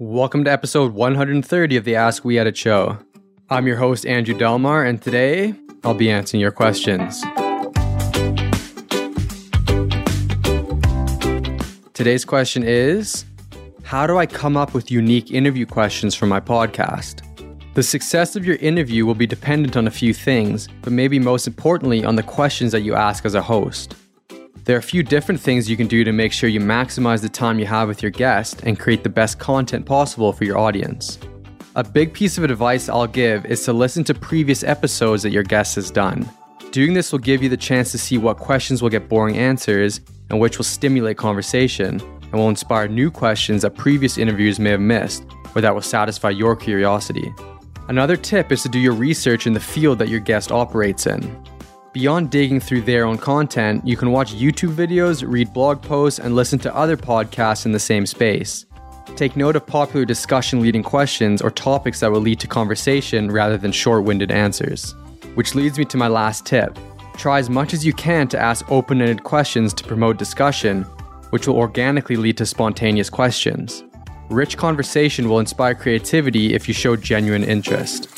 Welcome to episode 130 of the Ask We Edit show. I'm your host, Andrew Delmar, and today I'll be answering your questions. Today's question is How do I come up with unique interview questions for my podcast? The success of your interview will be dependent on a few things, but maybe most importantly on the questions that you ask as a host. There are a few different things you can do to make sure you maximize the time you have with your guest and create the best content possible for your audience. A big piece of advice I'll give is to listen to previous episodes that your guest has done. Doing this will give you the chance to see what questions will get boring answers and which will stimulate conversation and will inspire new questions that previous interviews may have missed or that will satisfy your curiosity. Another tip is to do your research in the field that your guest operates in. Beyond digging through their own content, you can watch YouTube videos, read blog posts, and listen to other podcasts in the same space. Take note of popular discussion leading questions or topics that will lead to conversation rather than short winded answers. Which leads me to my last tip. Try as much as you can to ask open ended questions to promote discussion, which will organically lead to spontaneous questions. Rich conversation will inspire creativity if you show genuine interest.